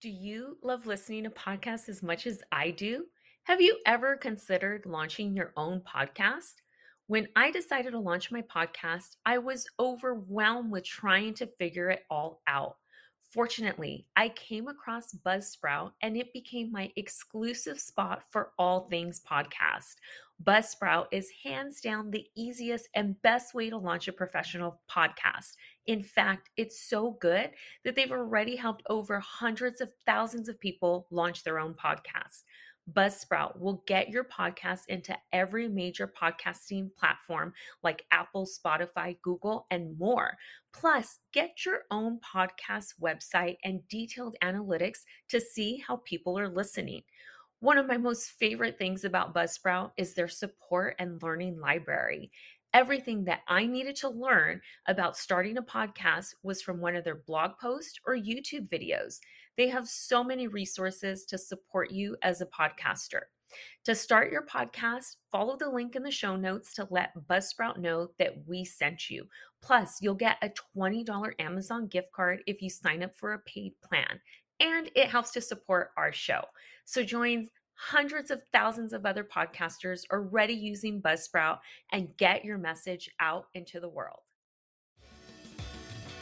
Do you love listening to podcasts as much as I do? Have you ever considered launching your own podcast? When I decided to launch my podcast, I was overwhelmed with trying to figure it all out. Fortunately, I came across Buzzsprout and it became my exclusive spot for all things podcast. Buzzsprout is hands down the easiest and best way to launch a professional podcast. In fact, it's so good that they've already helped over hundreds of thousands of people launch their own podcasts. Buzzsprout will get your podcast into every major podcasting platform like Apple, Spotify, Google, and more. Plus, get your own podcast website and detailed analytics to see how people are listening. One of my most favorite things about Buzzsprout is their support and learning library. Everything that I needed to learn about starting a podcast was from one of their blog posts or YouTube videos. They have so many resources to support you as a podcaster. To start your podcast, follow the link in the show notes to let Buzzsprout know that we sent you. Plus, you'll get a $20 Amazon gift card if you sign up for a paid plan. And it helps to support our show. So join hundreds of thousands of other podcasters already using Buzzsprout and get your message out into the world.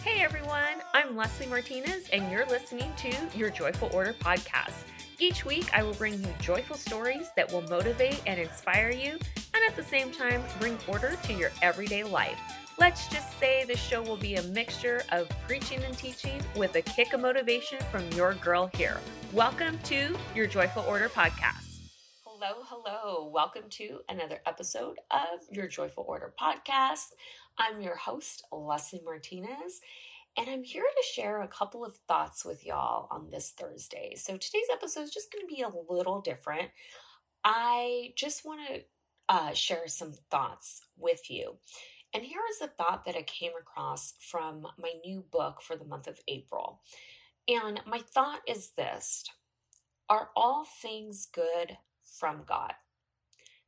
Hey everyone, I'm Leslie Martinez, and you're listening to your Joyful Order podcast. Each week, I will bring you joyful stories that will motivate and inspire you, and at the same time, bring order to your everyday life. Let's just say the show will be a mixture of preaching and teaching with a kick of motivation from your girl here. Welcome to your Joyful Order podcast. Hello, hello. Welcome to another episode of your Joyful Order podcast. I'm your host, Leslie Martinez, and I'm here to share a couple of thoughts with y'all on this Thursday. So today's episode is just going to be a little different. I just want to uh, share some thoughts with you. And here is a thought that I came across from my new book for the month of April. And my thought is this Are all things good from God?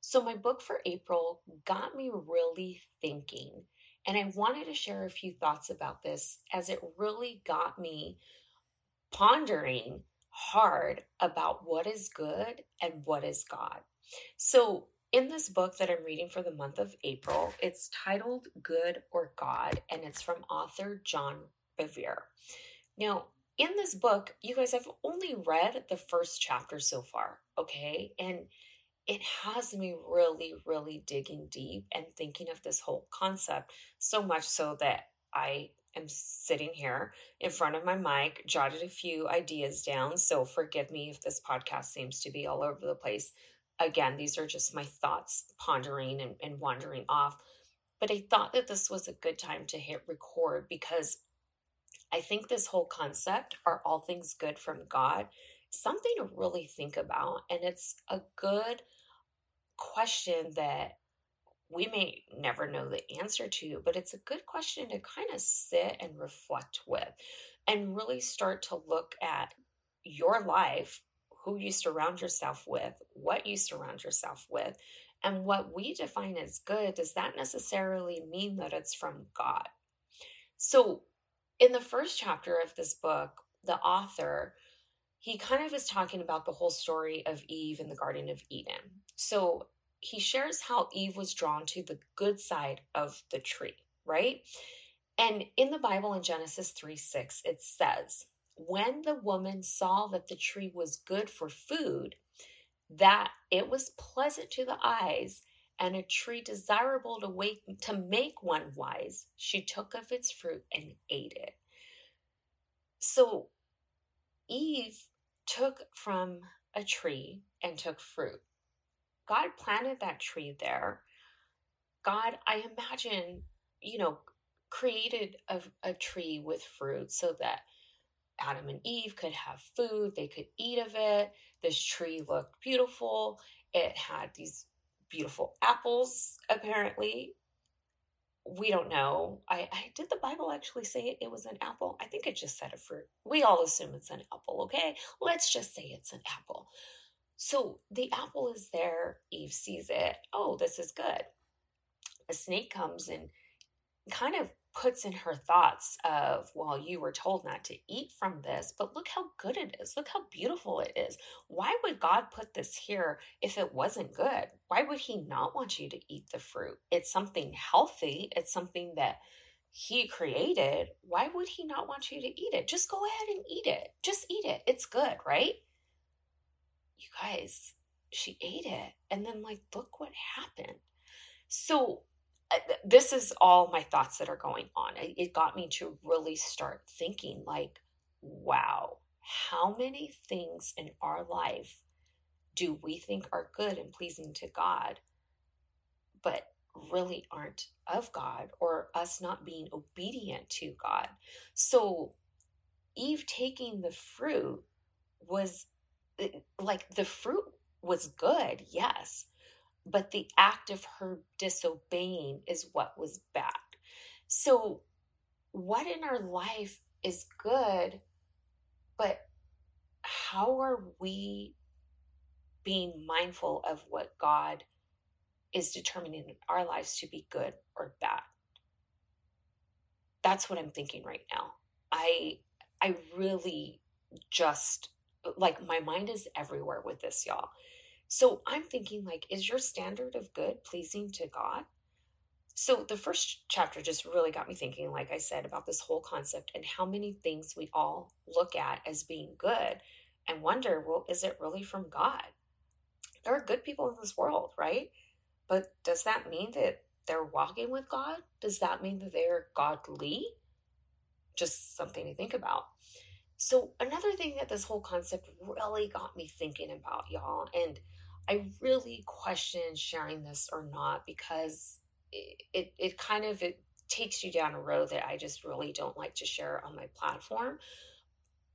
So, my book for April got me really thinking. And I wanted to share a few thoughts about this as it really got me pondering hard about what is good and what is God. So, in this book that I'm reading for the month of April, it's titled Good or God, and it's from author John Bevere. Now, in this book, you guys have only read the first chapter so far, okay? And it has me really, really digging deep and thinking of this whole concept so much so that I am sitting here in front of my mic, jotted a few ideas down. So forgive me if this podcast seems to be all over the place again, these are just my thoughts pondering and, and wandering off. But I thought that this was a good time to hit record because I think this whole concept, are all things good from God, something to really think about. And it's a good question that we may never know the answer to, but it's a good question to kind of sit and reflect with and really start to look at your life who you surround yourself with, what you surround yourself with, and what we define as good, does that necessarily mean that it's from God? So, in the first chapter of this book, the author, he kind of is talking about the whole story of Eve in the Garden of Eden. So, he shares how Eve was drawn to the good side of the tree, right? And in the Bible in Genesis 3 6, it says, when the woman saw that the tree was good for food, that it was pleasant to the eyes, and a tree desirable to wake to make one wise, she took of its fruit and ate it. So Eve took from a tree and took fruit. God planted that tree there. God, I imagine, you know, created a, a tree with fruit so that Adam and Eve could have food, they could eat of it. This tree looked beautiful. It had these beautiful apples, apparently. We don't know. I, I did the Bible actually say it was an apple? I think it just said a fruit. We all assume it's an apple, okay? Let's just say it's an apple. So the apple is there. Eve sees it. Oh, this is good. A snake comes and kind of puts in her thoughts of, well, you were told not to eat from this, but look how good it is. Look how beautiful it is. Why would God put this here if it wasn't good? Why would He not want you to eat the fruit? It's something healthy, it's something that He created. Why would He not want you to eat it? Just go ahead and eat it. Just eat it. It's good, right? You guys, she ate it. And then, like, look what happened. So, this is all my thoughts that are going on. It got me to really start thinking, like, wow, how many things in our life do we think are good and pleasing to God, but really aren't of God or us not being obedient to God? So, Eve taking the fruit was eh, like the fruit was good, yes, but the act of her disobeying is what was bad. So, what in our life is good, but how are we being mindful of what God is determining in our lives to be good or bad? That's what I'm thinking right now. I I really just like my mind is everywhere with this, y'all. So I'm thinking, like, is your standard of good pleasing to God? So the first chapter just really got me thinking, like I said, about this whole concept and how many things we all look at as being good and wonder, well, is it really from God? There are good people in this world, right? But does that mean that they're walking with God? Does that mean that they're godly? Just something to think about. So, another thing that this whole concept really got me thinking about, y'all, and I really question sharing this or not because it, it, it kind of it takes you down a road that I just really don't like to share on my platform.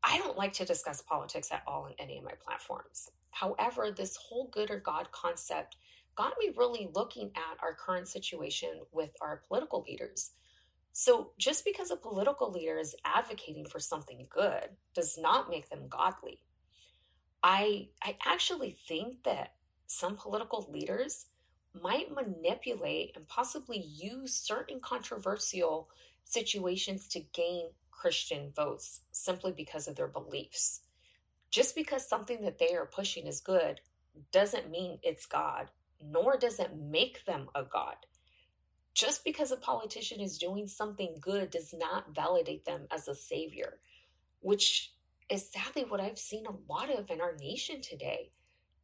I don't like to discuss politics at all in any of my platforms. However, this whole good or God concept got me really looking at our current situation with our political leaders. So, just because a political leader is advocating for something good does not make them godly. I I actually think that some political leaders might manipulate and possibly use certain controversial situations to gain Christian votes simply because of their beliefs. Just because something that they are pushing is good doesn't mean it's God, nor does it make them a God. Just because a politician is doing something good does not validate them as a savior, which is sadly what I've seen a lot of in our nation today.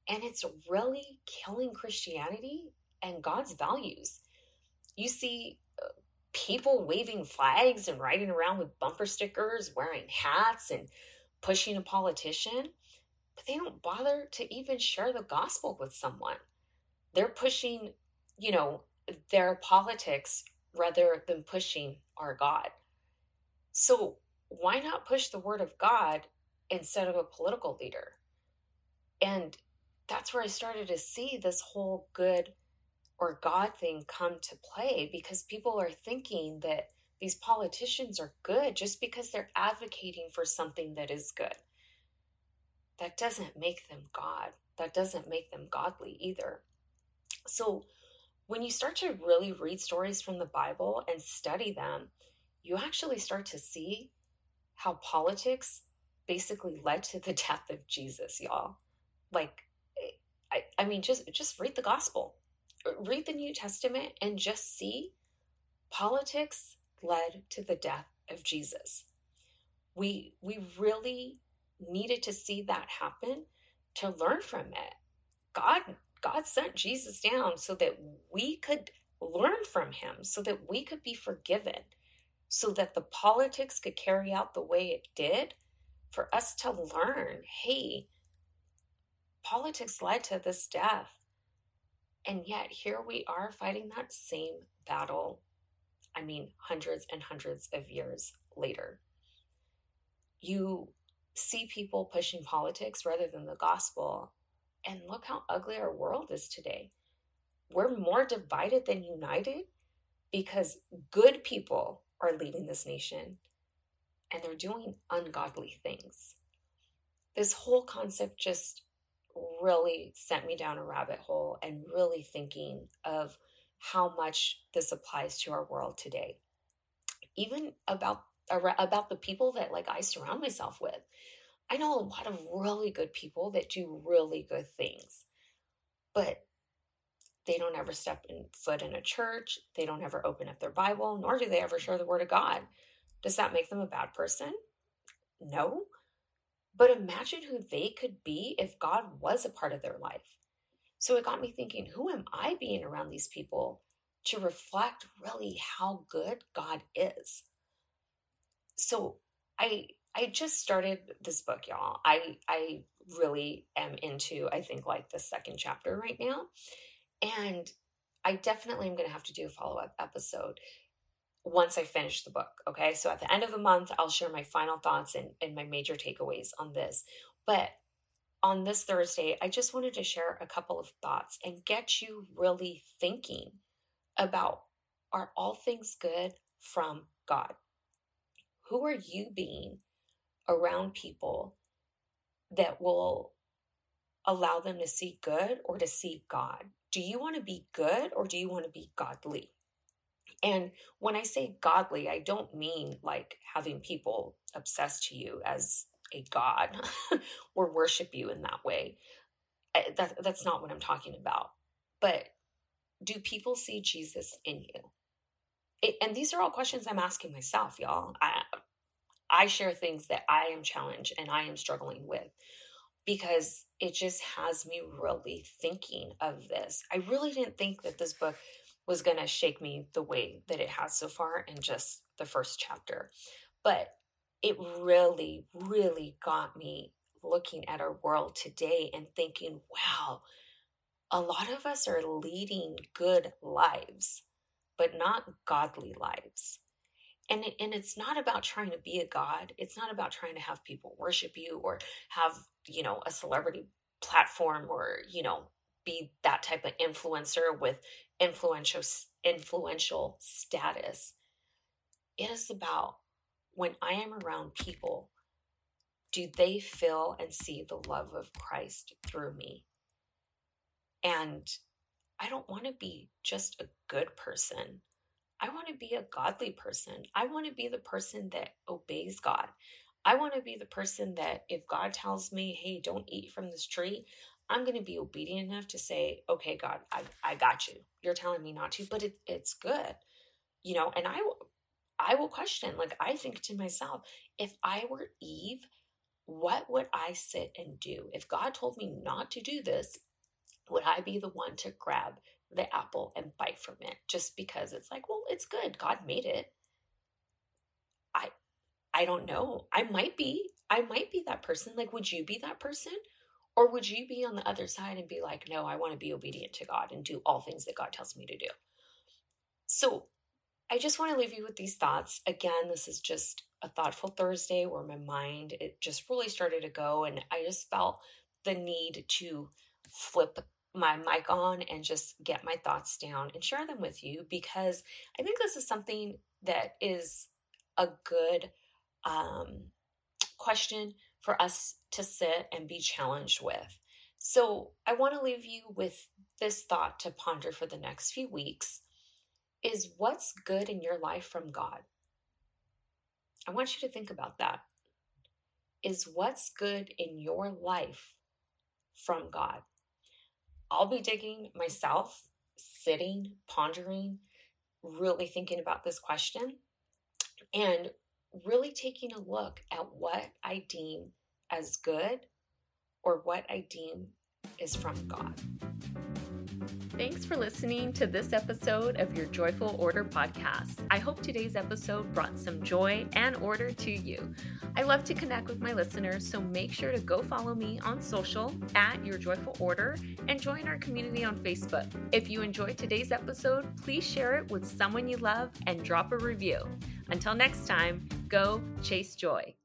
And it's really killing Christianity and God's values. You see uh, people waving flags and riding around with bumper stickers, wearing hats, and pushing a politician, but they don't bother to even share the gospel with someone. They're pushing, you know, their politics rather than pushing our God. So, why not push the word of God instead of a political leader? And that's where I started to see this whole good or God thing come to play because people are thinking that these politicians are good just because they're advocating for something that is good. That doesn't make them God. That doesn't make them godly either. So, when you start to really read stories from the Bible and study them, you actually start to see how politics basically led to the death of Jesus, y'all. Like, I, I mean, just just read the gospel, read the New Testament, and just see politics led to the death of Jesus. We we really needed to see that happen to learn from it. God God sent Jesus down so that we could learn from him, so that we could be forgiven, so that the politics could carry out the way it did, for us to learn, hey, politics led to this death. And yet, here we are fighting that same battle. I mean, hundreds and hundreds of years later. You see people pushing politics rather than the gospel. And look how ugly our world is today. We're more divided than united because good people are leading this nation and they're doing ungodly things. This whole concept just really sent me down a rabbit hole and really thinking of how much this applies to our world today. even about about the people that like I surround myself with. I know a lot of really good people that do really good things, but they don't ever step in foot in a church. They don't ever open up their Bible, nor do they ever share the word of God. Does that make them a bad person? No. But imagine who they could be if God was a part of their life. So it got me thinking, who am I being around these people to reflect really how good God is? So I I just started this book, y'all. I I really am into I think like the second chapter right now. And I definitely am going to have to do a follow-up episode once I finish the book. Okay. So at the end of the month, I'll share my final thoughts and, and my major takeaways on this. But on this Thursday, I just wanted to share a couple of thoughts and get you really thinking about are all things good from God? Who are you being around people that will allow them to see good or to see God? Do you want to be good or do you want to be godly? And when I say godly, I don't mean like having people obsessed to you as a god or worship you in that way. That, that's not what I'm talking about. But do people see Jesus in you? It, and these are all questions I'm asking myself, y'all. I, I share things that I am challenged and I am struggling with because it just has me really thinking of this. I really didn't think that this book was going to shake me the way that it has so far in just the first chapter. But it really, really got me looking at our world today and thinking, wow, a lot of us are leading good lives, but not godly lives. And, it, and it's not about trying to be a god. It's not about trying to have people worship you or have, you know, a celebrity platform or, you know, be that type of influencer with influential influential status. It is about when I am around people, do they feel and see the love of Christ through me? And I don't want to be just a good person. I want to be a godly person. I want to be the person that obeys God. I want to be the person that if God tells me, hey, don't eat from this tree, I'm going to be obedient enough to say, okay, God, I, I got you. You're telling me not to, but it, it's good. You know, and I, I will question, like, I think to myself, if I were Eve, what would I sit and do? If God told me not to do this, would I be the one to grab the apple and bite from it just because it's like, well, it's good. God made it. I I don't know. I might be. I might be that person. Like, would you be that person? Or would you be on the other side and be like, no, I want to be obedient to God and do all things that God tells me to do? So I just want to leave you with these thoughts. Again, this is just a thoughtful Thursday where my mind it just really started to go and I just felt the need to flip my mic on and just get my thoughts down and share them with you because I think this is something that is a good um, question for us to sit and be challenged with. So, I want to leave you with this thought to ponder for the next few weeks is what's good in your life from God? I want you to think about that. Is what's good in your life from God? I'll be digging myself, sitting, pondering, really thinking about this question, and really taking a look at what I deem as good or what I deem is from God. Thanks for listening to this episode of your Joyful Order podcast. I hope today's episode brought some joy and order to you. I love to connect with my listeners, so make sure to go follow me on social at Your Joyful Order and join our community on Facebook. If you enjoyed today's episode, please share it with someone you love and drop a review. Until next time, go chase joy.